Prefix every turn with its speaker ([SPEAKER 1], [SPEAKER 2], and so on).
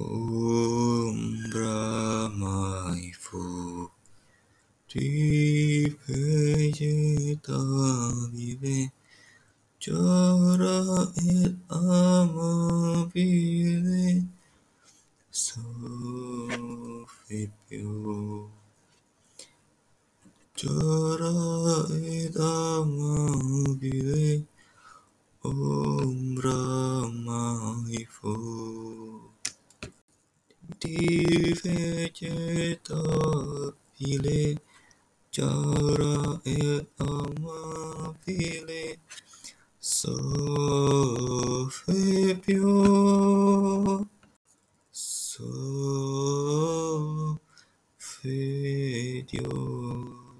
[SPEAKER 1] Om ब्रह्माइफो Tifejetavive Chara et amabile Sophipio Chara et amabile ifece tapile so amabile you, so să you.